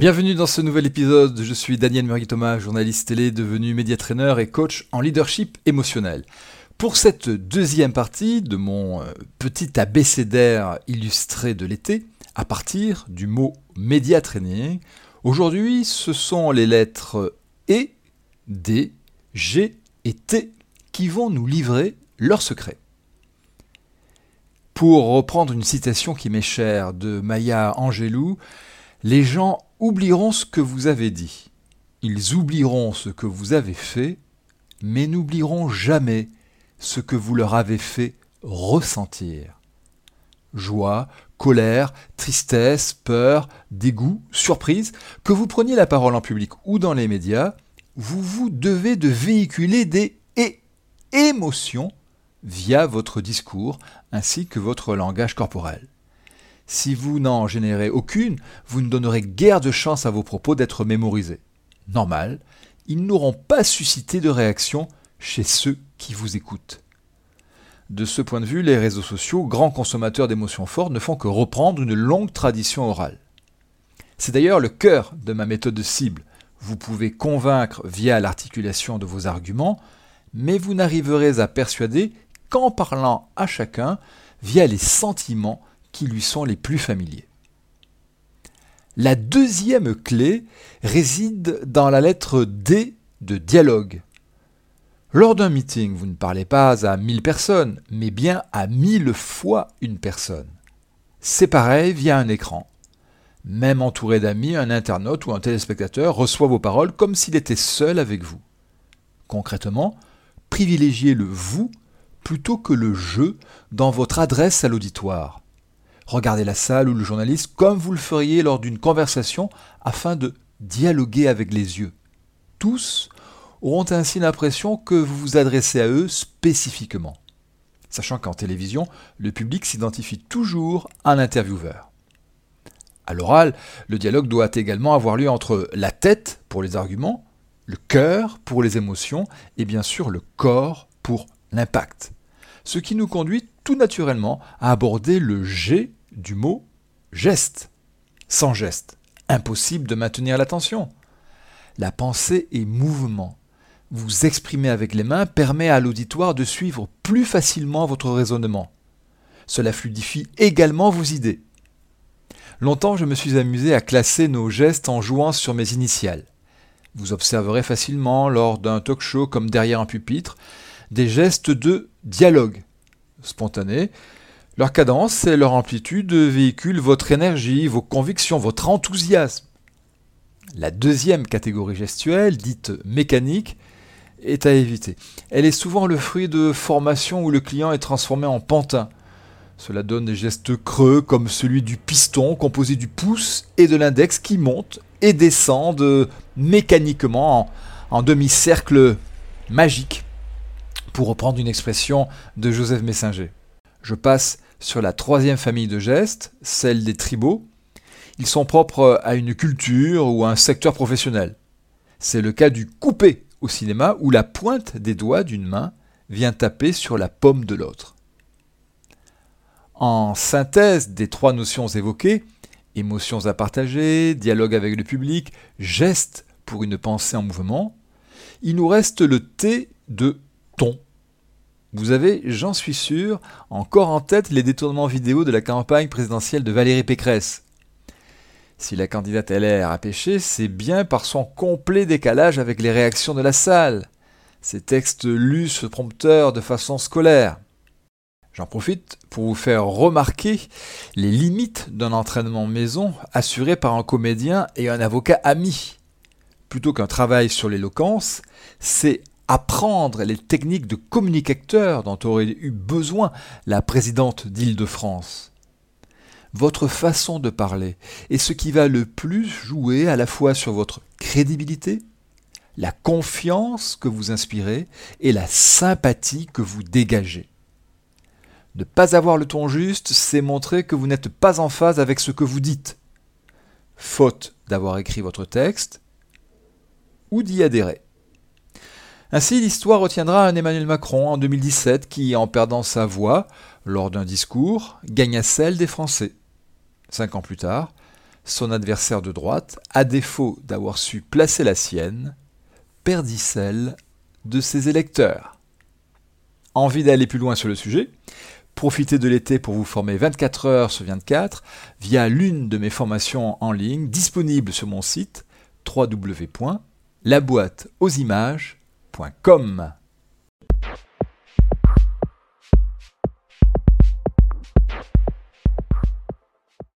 Bienvenue dans ce nouvel épisode. Je suis Daniel Murray-Thomas, journaliste télé devenu média trainer et coach en leadership émotionnel. Pour cette deuxième partie de mon euh, petit abécédaire illustré de l'été, à partir du mot média training, aujourd'hui ce sont les lettres E, D, G et T qui vont nous livrer leurs secrets. Pour reprendre une citation qui m'est chère de Maya Angelou, les gens oublieront ce que vous avez dit. Ils oublieront ce que vous avez fait, mais n'oublieront jamais ce que vous leur avez fait ressentir. Joie, colère, tristesse, peur, dégoût, surprise, que vous preniez la parole en public ou dans les médias, vous vous devez de véhiculer des émotions via votre discours ainsi que votre langage corporel. Si vous n'en générez aucune, vous ne donnerez guère de chance à vos propos d'être mémorisés. Normal, ils n'auront pas suscité de réaction chez ceux qui vous écoutent. De ce point de vue, les réseaux sociaux, grands consommateurs d'émotions fortes, ne font que reprendre une longue tradition orale. C'est d'ailleurs le cœur de ma méthode de cible. Vous pouvez convaincre via l'articulation de vos arguments, mais vous n'arriverez à persuader qu'en parlant à chacun via les sentiments qui lui sont les plus familiers. La deuxième clé réside dans la lettre D de dialogue. Lors d'un meeting, vous ne parlez pas à mille personnes, mais bien à mille fois une personne. C'est pareil via un écran. Même entouré d'amis, un internaute ou un téléspectateur reçoit vos paroles comme s'il était seul avec vous. Concrètement, privilégiez le vous plutôt que le je dans votre adresse à l'auditoire. Regardez la salle ou le journaliste comme vous le feriez lors d'une conversation afin de dialoguer avec les yeux. Tous auront ainsi l'impression que vous vous adressez à eux spécifiquement, sachant qu'en télévision, le public s'identifie toujours à l'intervieweur. À l'oral, le dialogue doit également avoir lieu entre la tête pour les arguments, le cœur pour les émotions et bien sûr le corps pour l'impact. Ce qui nous conduit tout naturellement à aborder le G du mot geste. Sans geste, impossible de maintenir l'attention. La pensée est mouvement. Vous exprimer avec les mains permet à l'auditoire de suivre plus facilement votre raisonnement. Cela fluidifie également vos idées. Longtemps, je me suis amusé à classer nos gestes en jouant sur mes initiales. Vous observerez facilement, lors d'un talk show comme derrière un pupitre, des gestes de dialogue spontané leur cadence et leur amplitude véhiculent votre énergie, vos convictions, votre enthousiasme. La deuxième catégorie gestuelle, dite mécanique, est à éviter. Elle est souvent le fruit de formations où le client est transformé en pantin. Cela donne des gestes creux comme celui du piston composé du pouce et de l'index qui montent et descendent mécaniquement en, en demi-cercle magique, pour reprendre une expression de Joseph Messinger. Je passe sur la troisième famille de gestes, celle des tribaux. Ils sont propres à une culture ou à un secteur professionnel. C'est le cas du coupé au cinéma où la pointe des doigts d'une main vient taper sur la paume de l'autre. En synthèse des trois notions évoquées, émotions à partager, dialogue avec le public, geste pour une pensée en mouvement, il nous reste le T de ton. Vous avez, j'en suis sûr, encore en tête les détournements vidéo de la campagne présidentielle de Valérie Pécresse. Si la candidate LR a péché, c'est bien par son complet décalage avec les réactions de la salle. Ces textes lus sur prompteur de façon scolaire. J'en profite pour vous faire remarquer les limites d'un entraînement maison assuré par un comédien et un avocat ami. Plutôt qu'un travail sur l'éloquence, c'est apprendre les techniques de communicateur dont aurait eu besoin la présidente d'Île-de-France. Votre façon de parler est ce qui va le plus jouer à la fois sur votre crédibilité, la confiance que vous inspirez et la sympathie que vous dégagez. Ne pas avoir le ton juste, c'est montrer que vous n'êtes pas en phase avec ce que vous dites. Faute d'avoir écrit votre texte ou d'y adhérer. Ainsi, l'histoire retiendra un Emmanuel Macron en 2017 qui, en perdant sa voix lors d'un discours, gagna celle des Français. Cinq ans plus tard, son adversaire de droite, à défaut d'avoir su placer la sienne, perdit celle de ses électeurs. Envie d'aller plus loin sur le sujet? Profitez de l'été pour vous former 24 heures sur 24 via l'une de mes formations en ligne disponible sur mon site www.laboîteauximages.com point com.